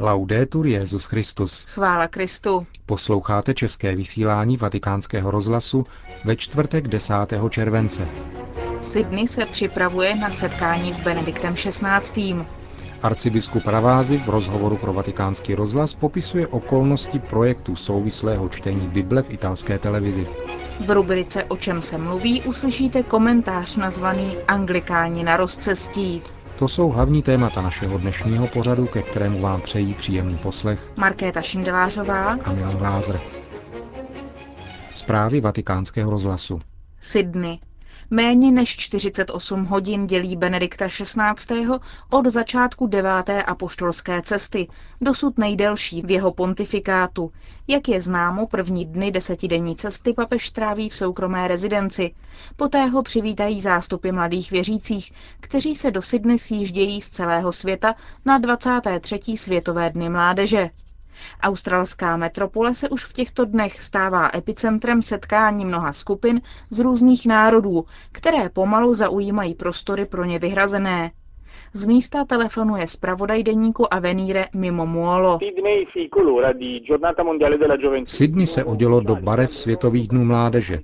Laudetur Jezus Christus. Chvála Kristu. Posloucháte české vysílání Vatikánského rozhlasu ve čtvrtek 10. července. Sydney se připravuje na setkání s Benediktem XVI. Arcibiskup Ravázy v rozhovoru pro vatikánský rozhlas popisuje okolnosti projektu souvislého čtení Bible v italské televizi. V rubrice O čem se mluví uslyšíte komentář nazvaný Anglikáni na rozcestí. To jsou hlavní témata našeho dnešního pořadu, ke kterému vám přejí příjemný poslech Markéta Šindelářová a Milan Glázer. Zprávy vatikánského rozhlasu. Sydney. Méně než 48 hodin dělí Benedikta XVI. od začátku deváté apoštolské cesty, dosud nejdelší v jeho pontifikátu. Jak je známo, první dny desetidenní cesty papež stráví v soukromé rezidenci. Poté ho přivítají zástupy mladých věřících, kteří se do Sydney sjíždějí z celého světa na 23. světové dny mládeže. Australská metropole se už v těchto dnech stává epicentrem setkání mnoha skupin z různých národů, které pomalu zaujímají prostory pro ně vyhrazené. Z místa telefonuje zpravodaj deníku Avenire Mimo Muolo. Sydney se odělo do barev Světových dnů mládeže.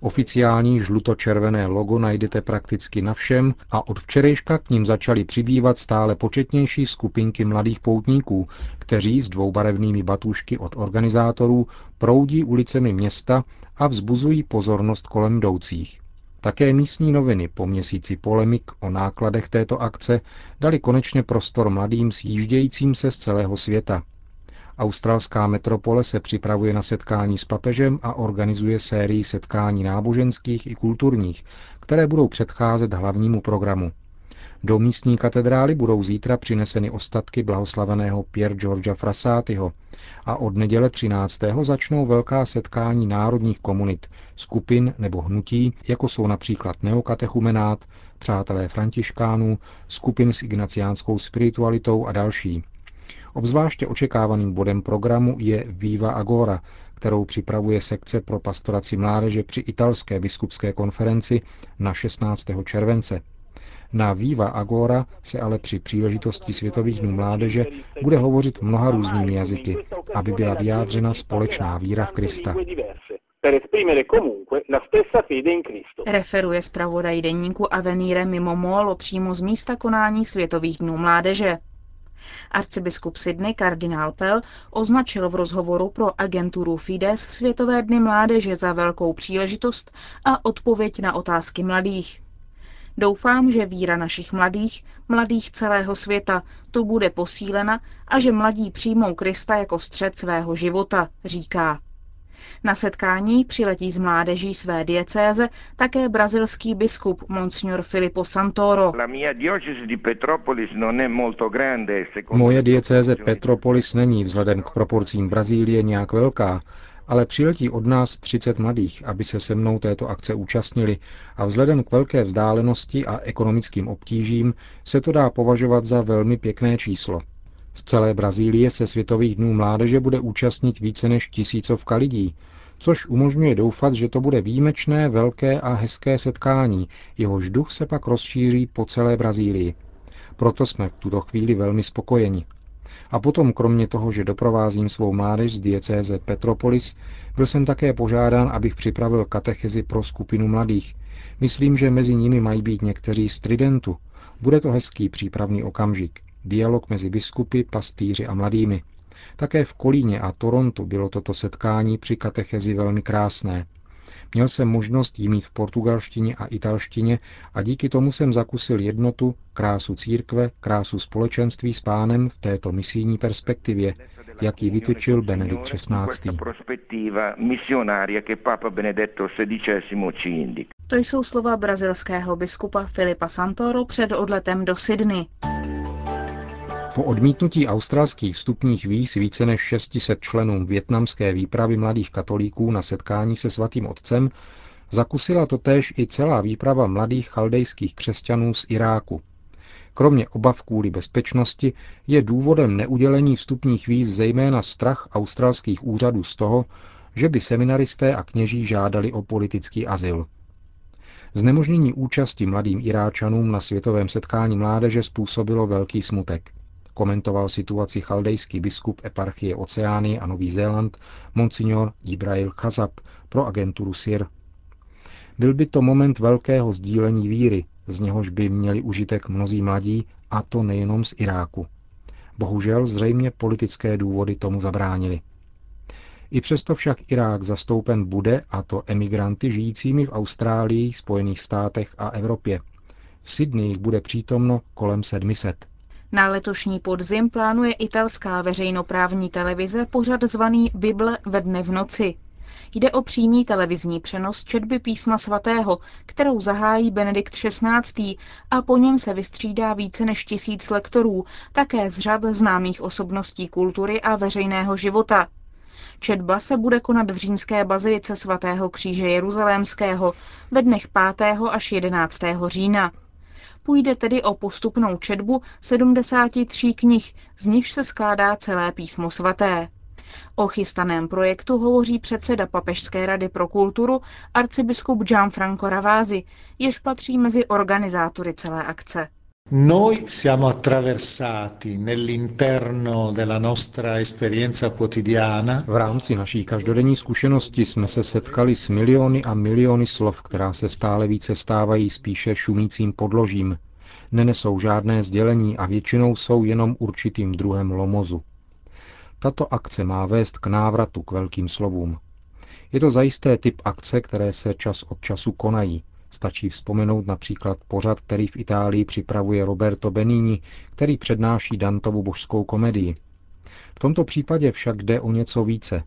Oficiální žluto-červené logo najdete prakticky na všem a od včerejška k ním začaly přibývat stále početnější skupinky mladých poutníků, kteří s dvoubarevnými batůžky od organizátorů proudí ulicemi města a vzbuzují pozornost kolem jdoucích. Také místní noviny po měsíci polemik o nákladech této akce dali konečně prostor mladým sjíždějícím se z celého světa. Australská metropole se připravuje na setkání s papežem a organizuje sérii setkání náboženských i kulturních, které budou předcházet hlavnímu programu. Do místní katedrály budou zítra přineseny ostatky blahoslaveného Pier Georgia Frasátyho a od neděle 13. začnou velká setkání národních komunit, skupin nebo hnutí, jako jsou například neokatechumenát, přátelé františkánů, skupin s ignaciánskou spiritualitou a další. Obzvláště očekávaným bodem programu je Viva Agora, kterou připravuje sekce pro pastoraci mládeže při italské biskupské konferenci na 16. července. Na Viva Agora se ale při příležitosti Světových dnů mládeže bude hovořit mnoha různými jazyky, aby byla vyjádřena společná víra v Krista. Referuje zpravodaj deníku Avenire mimo Molo přímo z místa konání Světových dnů mládeže. Arcibiskup Sydney kardinál Pell označil v rozhovoru pro agenturu Fides Světové dny mládeže za velkou příležitost a odpověď na otázky mladých. Doufám, že víra našich mladých, mladých celého světa, tu bude posílena a že mladí přijmou Krista jako střed svého života, říká. Na setkání přiletí z mládeží své diecéze také brazilský biskup Monsignor Filippo Santoro. Moje diecéze Petropolis není vzhledem k proporcím Brazílie nějak velká, ale přiletí od nás 30 mladých, aby se se mnou této akce účastnili a vzhledem k velké vzdálenosti a ekonomickým obtížím se to dá považovat za velmi pěkné číslo. Z celé Brazílie se Světových dnů mládeže bude účastnit více než tisícovka lidí, což umožňuje doufat, že to bude výjimečné, velké a hezké setkání, jehož duch se pak rozšíří po celé Brazílii. Proto jsme v tuto chvíli velmi spokojeni. A potom, kromě toho, že doprovázím svou mládež z diecéze Petropolis, byl jsem také požádán, abych připravil katechezi pro skupinu mladých. Myslím, že mezi nimi mají být někteří z Tridentu. Bude to hezký přípravný okamžik. Dialog mezi biskupy, pastýři a mladými. Také v Kolíně a Torontu bylo toto setkání při katechezi velmi krásné. Měl jsem možnost jí mít v portugalštině a italštině a díky tomu jsem zakusil jednotu, krásu církve, krásu společenství s pánem v této misijní perspektivě, jak ji vytyčil Benedikt XVI. To jsou slova brazilského biskupa Filipa Santoro před odletem do Sydney. Po odmítnutí australských vstupních víz více než 600 členům větnamské výpravy mladých katolíků na setkání se svatým otcem zakusila totéž i celá výprava mladých chaldejských křesťanů z Iráku. Kromě obav kvůli bezpečnosti je důvodem neudělení vstupních víz zejména strach australských úřadů z toho, že by seminaristé a kněží žádali o politický azyl. Znemožnění účasti mladým Iráčanům na světovém setkání mládeže způsobilo velký smutek. Komentoval situaci chaldejský biskup eparchie Oceány a Nový Zéland, monsignor Ibrahil Chazab pro agenturu SIR. Byl by to moment velkého sdílení víry, z něhož by měli užitek mnozí mladí, a to nejenom z Iráku. Bohužel zřejmě politické důvody tomu zabránili. I přesto však Irák zastoupen bude, a to emigranty žijícími v Austrálii, Spojených státech a Evropě. V Sydney jich bude přítomno kolem 700. Na letošní podzim plánuje italská veřejnoprávní televize pořad zvaný Bible ve dne v noci. Jde o přímý televizní přenos četby písma svatého, kterou zahájí Benedikt XVI. a po něm se vystřídá více než tisíc lektorů, také z řad známých osobností kultury a veřejného života. Četba se bude konat v římské bazilice svatého kříže Jeruzalémského ve dnech 5. až 11. října. Půjde tedy o postupnou četbu 73 knih, z nichž se skládá celé písmo svaté. O chystaném projektu hovoří předseda Papežské rady pro kulturu arcibiskup Gianfranco Ravázi, jež patří mezi organizátory celé akce. Noi siamo attraversati nell'interno della nostra esperienza quotidiana. V rámci naší každodenní zkušenosti jsme se setkali s miliony a miliony slov, která se stále více stávají spíše šumícím podložím. Nenesou žádné sdělení a většinou jsou jenom určitým druhem lomozu. Tato akce má vést k návratu k velkým slovům. Je to zajisté typ akce, které se čas od času konají, Stačí vzpomenout například pořad, který v Itálii připravuje Roberto Benini, který přednáší Dantovu božskou komedii. V tomto případě však jde o něco více.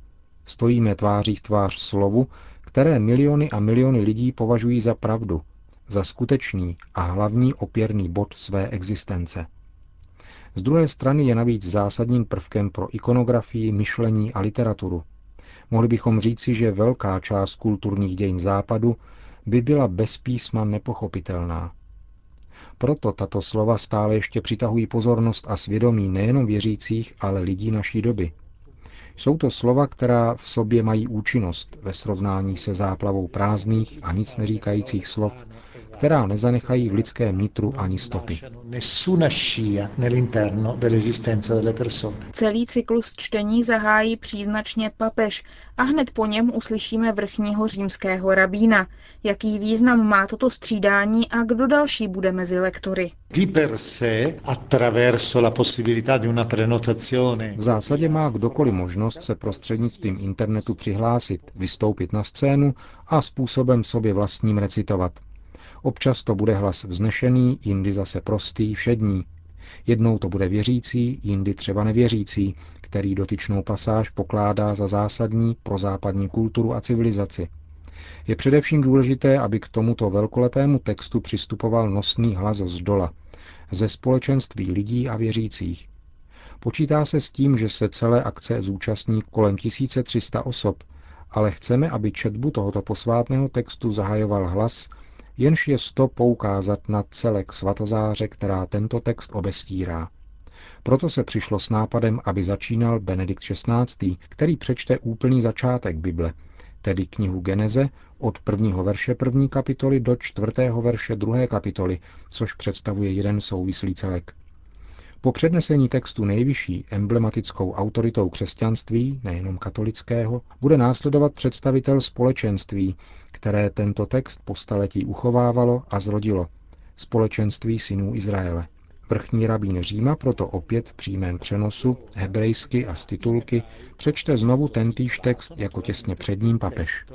Stojíme tváří v tvář slovu, které miliony a miliony lidí považují za pravdu, za skutečný a hlavní opěrný bod své existence. Z druhé strany je navíc zásadním prvkem pro ikonografii, myšlení a literaturu. Mohli bychom říci, že velká část kulturních dějin západu by byla bez písma nepochopitelná. Proto tato slova stále ještě přitahují pozornost a svědomí nejenom věřících, ale lidí naší doby. Jsou to slova, která v sobě mají účinnost ve srovnání se záplavou prázdných a nic neříkajících slov, která nezanechají v lidském nitru ani stopy. Celý cyklus čtení zahájí příznačně papež a hned po něm uslyšíme vrchního římského rabína. Jaký význam má toto střídání a kdo další bude mezi lektory? V zásadě má kdokoliv možnost se prostřednictvím internetu přihlásit, vystoupit na scénu a způsobem sobě vlastním recitovat. Občas to bude hlas vznešený, jindy zase prostý, všední. Jednou to bude věřící, jindy třeba nevěřící, který dotyčnou pasáž pokládá za zásadní pro západní kulturu a civilizaci. Je především důležité, aby k tomuto velkolepému textu přistupoval nosný hlas z dola, ze společenství lidí a věřících. Počítá se s tím, že se celé akce zúčastní kolem 1300 osob, ale chceme, aby četbu tohoto posvátného textu zahajoval hlas, jenž je sto poukázat na celek svatozáře, která tento text obestírá. Proto se přišlo s nápadem, aby začínal Benedikt XVI., který přečte úplný začátek Bible, tedy knihu Geneze od prvního verše první kapitoly do čtvrtého verše druhé kapitoly, což představuje jeden souvislý celek. Po přednesení textu nejvyšší emblematickou autoritou křesťanství, nejenom katolického, bude následovat představitel společenství, které tento text po staletí uchovávalo a zrodilo, společenství synů Izraele. Vrchní rabín Říma proto opět v přímém přenosu, hebrejsky a z titulky, přečte znovu tentýž text jako těsně před ním papež.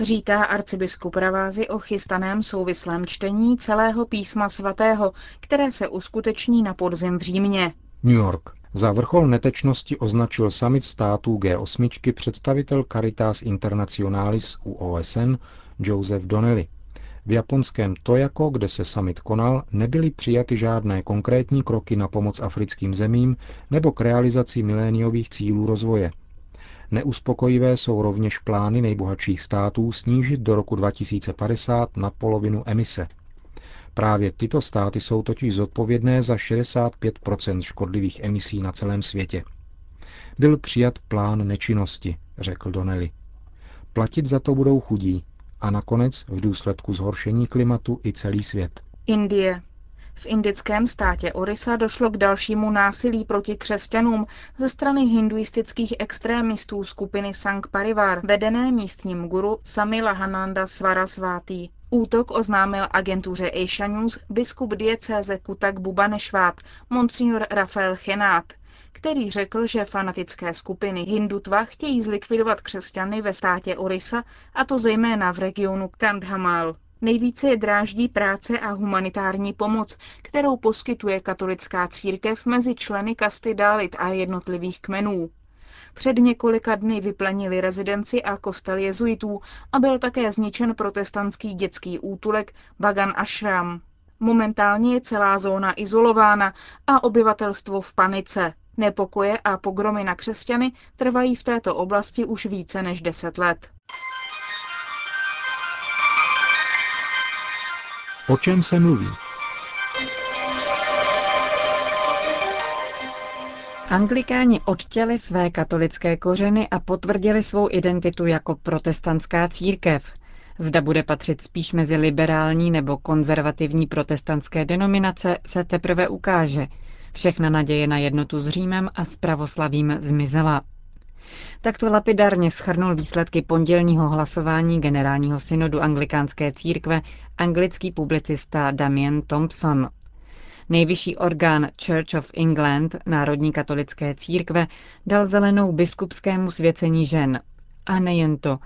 Říká arcibiskup Ravázy o chystaném souvislém čtení celého písma svatého, které se uskuteční na podzim v Římě. New York. Za vrchol netečnosti označil summit států G8 představitel Caritas Internationalis u OSN Joseph Donnelly. V japonském Tojako, kde se summit konal, nebyly přijaty žádné konkrétní kroky na pomoc africkým zemím nebo k realizaci miléniových cílů rozvoje. Neuspokojivé jsou rovněž plány nejbohatších států snížit do roku 2050 na polovinu emise. Právě tyto státy jsou totiž zodpovědné za 65% škodlivých emisí na celém světě. Byl přijat plán nečinnosti, řekl Donnelly. Platit za to budou chudí, a nakonec v důsledku zhoršení klimatu i celý svět. Indie. V indickém státě Orisa došlo k dalšímu násilí proti křesťanům ze strany hinduistických extrémistů skupiny Sangh Parivar, vedené místním guru Samila Hananda Svarasvati. Útok oznámil agentuře Asia News biskup diecéze Kutak Bubanešvát, monsignor Rafael Chenát, který řekl, že fanatické skupiny Hindutva chtějí zlikvidovat křesťany ve státě Orisa, a to zejména v regionu Kandhamal. Nejvíce je dráždí práce a humanitární pomoc, kterou poskytuje katolická církev mezi členy kasty Dalit a jednotlivých kmenů. Před několika dny vyplenili rezidenci a kostel jezuitů a byl také zničen protestantský dětský útulek Bagan Ashram. Momentálně je celá zóna izolována a obyvatelstvo v panice. Nepokoje a pogromy na křesťany trvají v této oblasti už více než deset let. O čem se mluví? Anglikáni odtěli své katolické kořeny a potvrdili svou identitu jako protestantská církev. Zda bude patřit spíš mezi liberální nebo konzervativní protestantské denominace, se teprve ukáže. Všechna naděje na jednotu s Římem a s pravoslavím zmizela. Takto lapidárně schrnul výsledky pondělního hlasování generálního synodu anglikánské církve anglický publicista Damien Thompson. Nejvyšší orgán Church of England, Národní katolické církve, dal zelenou biskupskému svěcení žen. A nejen to,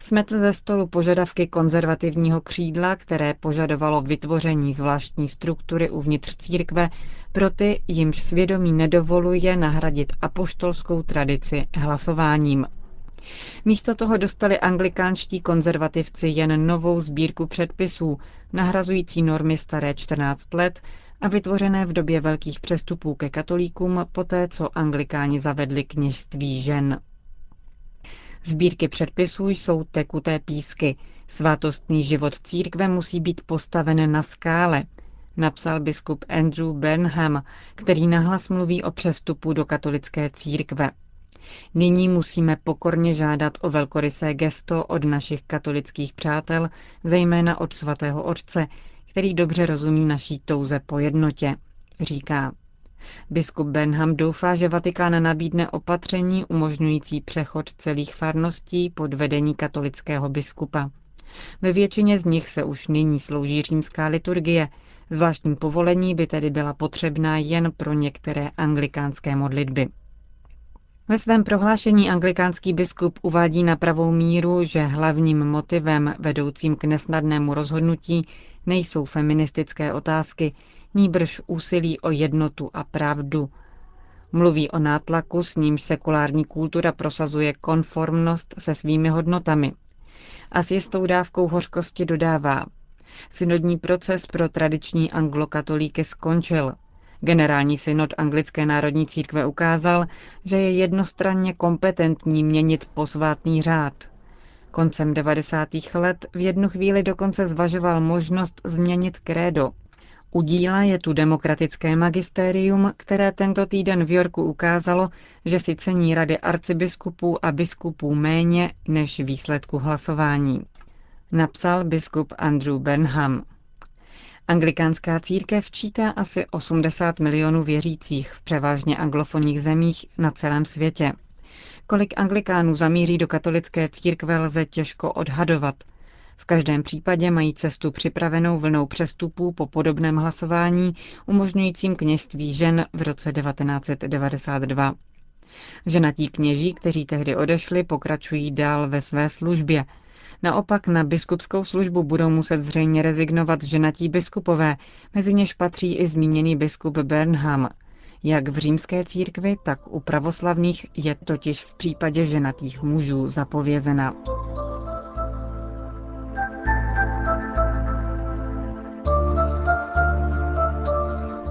smetl ze stolu požadavky konzervativního křídla, které požadovalo vytvoření zvláštní struktury uvnitř církve pro ty, jimž svědomí nedovoluje nahradit apoštolskou tradici hlasováním. Místo toho dostali anglikánští konzervativci jen novou sbírku předpisů, nahrazující normy staré 14 let a vytvořené v době velkých přestupů ke katolíkům poté, co anglikáni zavedli kněžství žen. Sbírky předpisů jsou tekuté písky. Svátostný život církve musí být postaven na skále, napsal biskup Andrew Burnham, který nahlas mluví o přestupu do katolické církve. Nyní musíme pokorně žádat o velkorysé gesto od našich katolických přátel, zejména od svatého otce, který dobře rozumí naší touze po jednotě, říká. Biskup Benham doufá, že Vatikán nabídne opatření umožňující přechod celých farností pod vedení katolického biskupa. Ve většině z nich se už nyní slouží římská liturgie, zvláštní povolení by tedy byla potřebná jen pro některé anglikánské modlitby. Ve svém prohlášení anglikánský biskup uvádí na pravou míru, že hlavním motivem vedoucím k nesnadnému rozhodnutí nejsou feministické otázky, níbrž úsilí o jednotu a pravdu. Mluví o nátlaku, s nímž sekulární kultura prosazuje konformnost se svými hodnotami. A s jistou dávkou hořkosti dodává. Synodní proces pro tradiční anglokatolíky skončil. Generální synod Anglické národní církve ukázal, že je jednostranně kompetentní měnit posvátný řád. Koncem 90. let v jednu chvíli dokonce zvažoval možnost změnit krédo, u díla je tu demokratické magistérium, které tento týden v Yorku ukázalo, že si cení rady arcibiskupů a biskupů méně než výsledku hlasování. Napsal biskup Andrew Benham. Anglikánská církev čítá asi 80 milionů věřících v převážně anglofonních zemích na celém světě. Kolik anglikánů zamíří do katolické církve lze těžko odhadovat – v každém případě mají cestu připravenou vlnou přestupů po podobném hlasování, umožňujícím kněžství žen v roce 1992. Ženatí kněží, kteří tehdy odešli, pokračují dál ve své službě. Naopak na biskupskou službu budou muset zřejmě rezignovat ženatí biskupové, mezi něž patří i zmíněný biskup Bernham. Jak v římské církvi, tak u pravoslavných je totiž v případě ženatých mužů zapovězena.